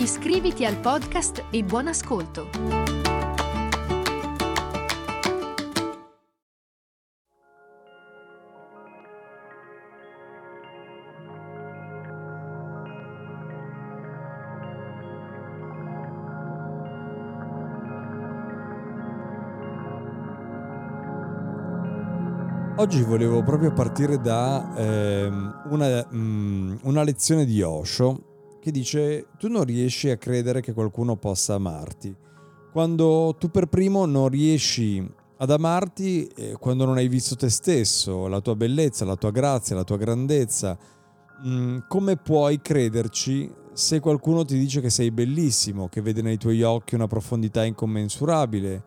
Iscriviti al podcast e buon ascolto! Oggi volevo proprio partire da ehm, una, mm, una lezione di Osho che dice tu non riesci a credere che qualcuno possa amarti. Quando tu per primo non riesci ad amarti, eh, quando non hai visto te stesso, la tua bellezza, la tua grazia, la tua grandezza, mm, come puoi crederci se qualcuno ti dice che sei bellissimo, che vede nei tuoi occhi una profondità incommensurabile,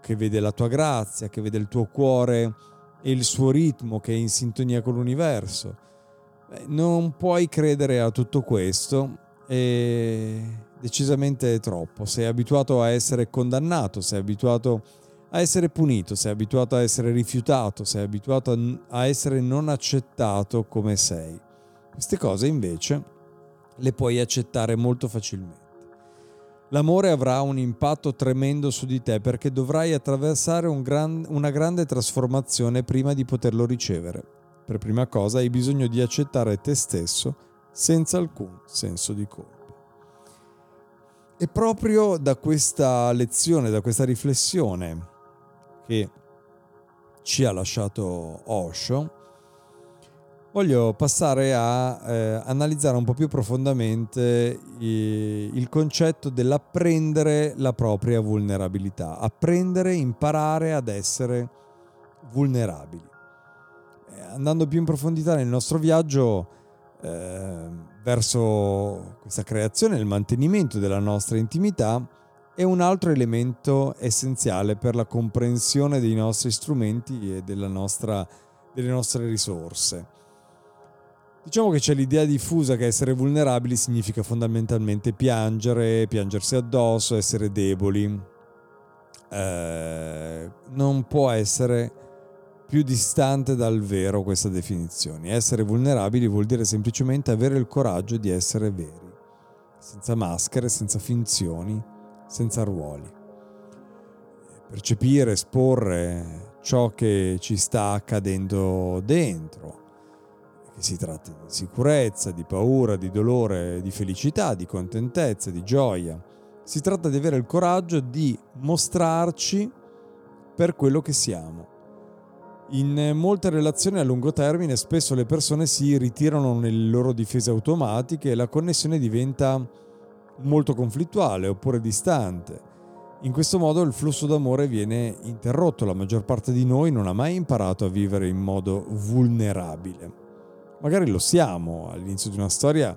che vede la tua grazia, che vede il tuo cuore e il suo ritmo che è in sintonia con l'universo. Non puoi credere a tutto questo e decisamente è troppo. Sei abituato a essere condannato, sei abituato a essere punito, sei abituato a essere rifiutato, sei abituato a essere non accettato come sei. Queste cose invece le puoi accettare molto facilmente. L'amore avrà un impatto tremendo su di te perché dovrai attraversare un gran, una grande trasformazione prima di poterlo ricevere. Per prima cosa hai bisogno di accettare te stesso senza alcun senso di colpa. E proprio da questa lezione, da questa riflessione che ci ha lasciato Osho, voglio passare a eh, analizzare un po' più profondamente i, il concetto dell'apprendere la propria vulnerabilità, apprendere, imparare ad essere vulnerabili. Andando più in profondità nel nostro viaggio eh, verso questa creazione il mantenimento della nostra intimità, è un altro elemento essenziale per la comprensione dei nostri strumenti e nostra, delle nostre risorse. Diciamo che c'è l'idea diffusa che essere vulnerabili significa fondamentalmente piangere, piangersi addosso, essere deboli. Eh, non può essere più distante dal vero questa definizione. Essere vulnerabili vuol dire semplicemente avere il coraggio di essere veri, senza maschere, senza finzioni, senza ruoli. Percepire, esporre ciò che ci sta accadendo dentro che si tratti di sicurezza, di paura, di dolore, di felicità, di contentezza, di gioia. Si tratta di avere il coraggio di mostrarci per quello che siamo. In molte relazioni a lungo termine spesso le persone si ritirano nelle loro difese automatiche e la connessione diventa molto conflittuale oppure distante. In questo modo il flusso d'amore viene interrotto, la maggior parte di noi non ha mai imparato a vivere in modo vulnerabile magari lo siamo all'inizio di una storia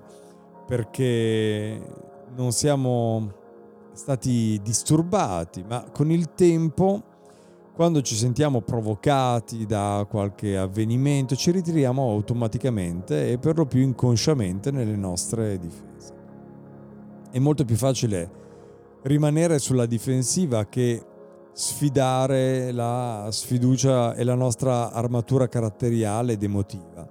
perché non siamo stati disturbati, ma con il tempo, quando ci sentiamo provocati da qualche avvenimento, ci ritiriamo automaticamente e per lo più inconsciamente nelle nostre difese. È molto più facile rimanere sulla difensiva che sfidare la sfiducia e la nostra armatura caratteriale ed emotiva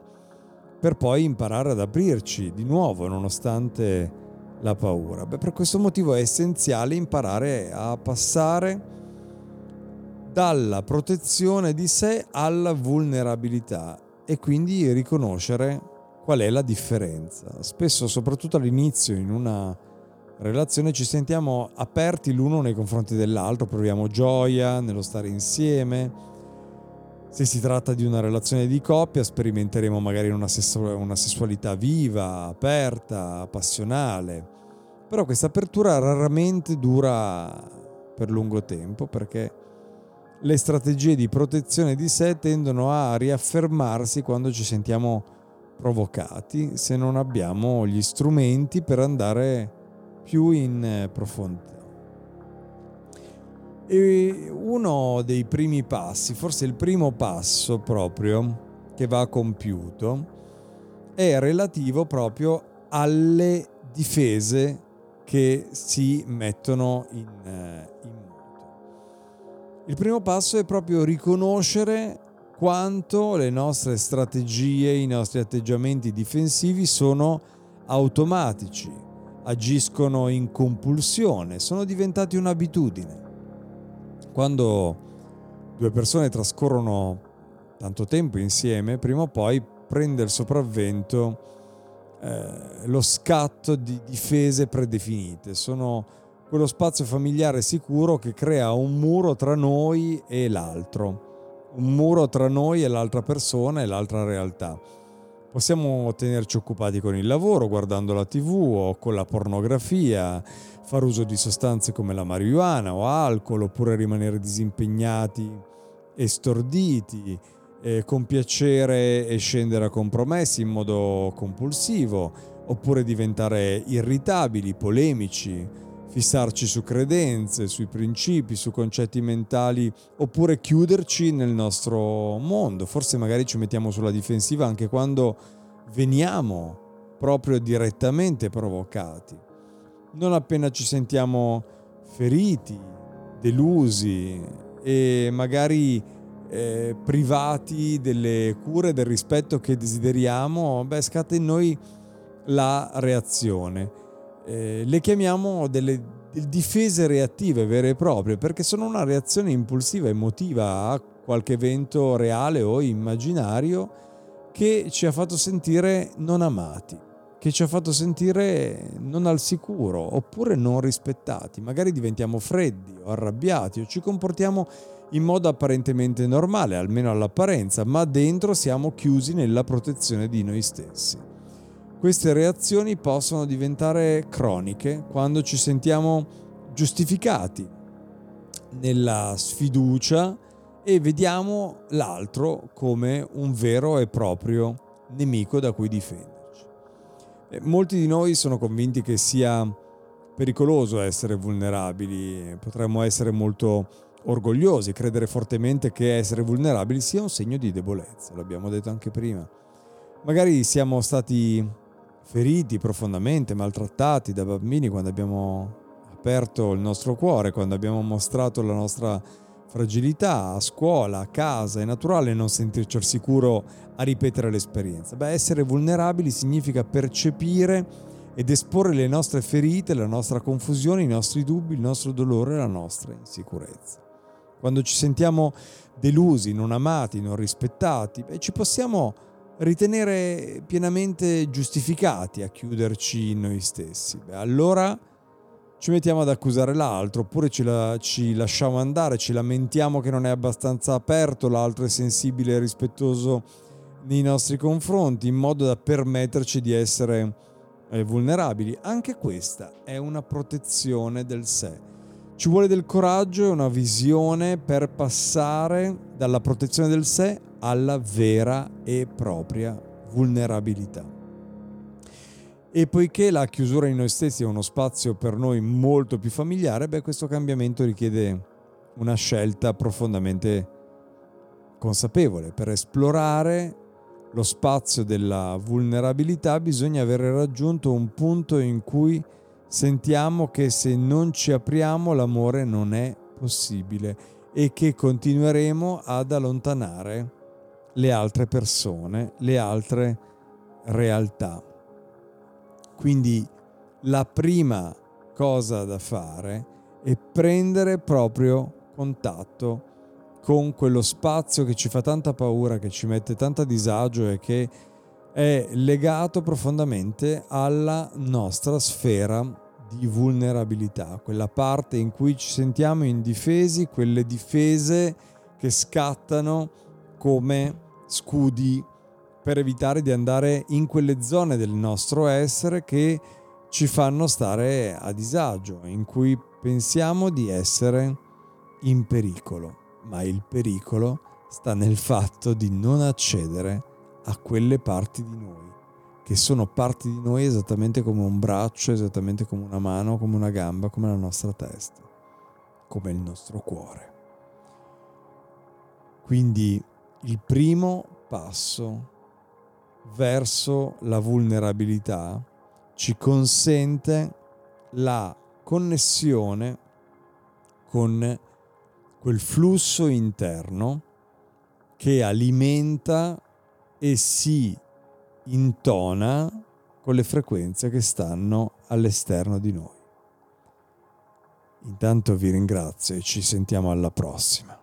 per poi imparare ad aprirci di nuovo nonostante la paura. Beh, per questo motivo è essenziale imparare a passare dalla protezione di sé alla vulnerabilità e quindi riconoscere qual è la differenza. Spesso, soprattutto all'inizio in una relazione, ci sentiamo aperti l'uno nei confronti dell'altro, proviamo gioia nello stare insieme, se si tratta di una relazione di coppia, sperimenteremo magari una, sessu- una sessualità viva, aperta, passionale. Però questa apertura raramente dura per lungo tempo perché le strategie di protezione di sé tendono a riaffermarsi quando ci sentiamo provocati, se non abbiamo gli strumenti per andare più in profondità. E uno dei primi passi, forse il primo passo proprio che va compiuto, è relativo proprio alle difese che si mettono in, eh. Il primo passo è proprio riconoscere quanto le nostre strategie, i nostri atteggiamenti difensivi sono automatici, agiscono in compulsione, sono diventati un'abitudine. Quando due persone trascorrono tanto tempo insieme, prima o poi prende il sopravvento eh, lo scatto di difese predefinite. Sono quello spazio familiare sicuro che crea un muro tra noi e l'altro, un muro tra noi e l'altra persona e l'altra realtà. Possiamo tenerci occupati con il lavoro, guardando la tv o con la pornografia, far uso di sostanze come la marijuana o alcol, oppure rimanere disimpegnati e storditi, eh, compiacere e scendere a compromessi in modo compulsivo, oppure diventare irritabili, polemici, fissarci su credenze, sui principi, su concetti mentali, oppure chiuderci nel nostro mondo. Forse magari ci mettiamo sulla difensiva anche quando veniamo proprio direttamente provocati. Non appena ci sentiamo feriti, delusi e magari eh, privati delle cure, del rispetto che desideriamo, beh, scatta in noi la reazione. Eh, le chiamiamo delle, difese reattive vere e proprie perché sono una reazione impulsiva, emotiva a qualche evento reale o immaginario che ci ha fatto sentire non amati, che ci ha fatto sentire non al sicuro oppure non rispettati. Magari diventiamo freddi o arrabbiati o ci comportiamo in modo apparentemente normale, almeno all'apparenza, ma dentro siamo chiusi nella protezione di noi stessi. Queste reazioni possono diventare croniche quando ci sentiamo giustificati nella sfiducia e vediamo l'altro come un vero e proprio nemico da cui difenderci. E molti di noi sono convinti che sia pericoloso essere vulnerabili, potremmo essere molto orgogliosi, credere fortemente che essere vulnerabili sia un segno di debolezza, l'abbiamo detto anche prima. Magari siamo stati feriti profondamente, maltrattati da bambini quando abbiamo aperto il nostro cuore, quando abbiamo mostrato la nostra fragilità a scuola, a casa, è naturale non sentirci al sicuro a ripetere l'esperienza. Beh, essere vulnerabili significa percepire ed esporre le nostre ferite, la nostra confusione, i nostri dubbi, il nostro dolore la nostra insicurezza quando ci sentiamo delusi, non amati, non rispettati, beh, ci possiamo ritenere pienamente giustificati a chiuderci in noi stessi. Beh, allora ci mettiamo ad accusare l'altro, oppure ci, la, ci, lasciamo andare, ci lamentiamo che non è abbastanza aperto, l'altro è sensibile e rispettoso nei nostri confronti, in modo da permetterci di essere eh, vulnerabili. Anche questa è una protezione del sé ci vuole del coraggio e una visione per passare dalla protezione del sé alla vera e propria vulnerabilità. E poiché la chiusura in noi stessi è uno spazio per noi molto più familiare, beh, questo cambiamento richiede una scelta profondamente consapevole. Per esplorare lo spazio della vulnerabilità bisogna avere raggiunto un punto in cui sentiamo che se non ci apriamo l'amore non è possibile e che continueremo ad allontanare le altre persone, le altre realtà. Quindi la prima cosa da fare è prendere proprio contatto con quello spazio che ci fa tanta paura, che ci mette tanta disagio e che è legato profondamente alla nostra sfera di vulnerabilità, quella parte in cui ci sentiamo indifesi, quelle difese che scattano come scudi per evitare di andare in quelle zone del nostro essere che ci fanno stare a disagio, in cui pensiamo di essere in pericolo, ma il pericolo sta nel fatto di non accedere a quelle parti di noi che sono parti di noi esattamente come un braccio, esattamente come una mano, come una gamba, come la nostra testa. come il nostro cuore. Quindi il primo passo verso la vulnerabilità ci consente la connessione con quel flusso interno che alimenta e si intona con le frequenze che stanno all'esterno di noi. Intanto vi ringrazio e ci sentiamo alla prossima.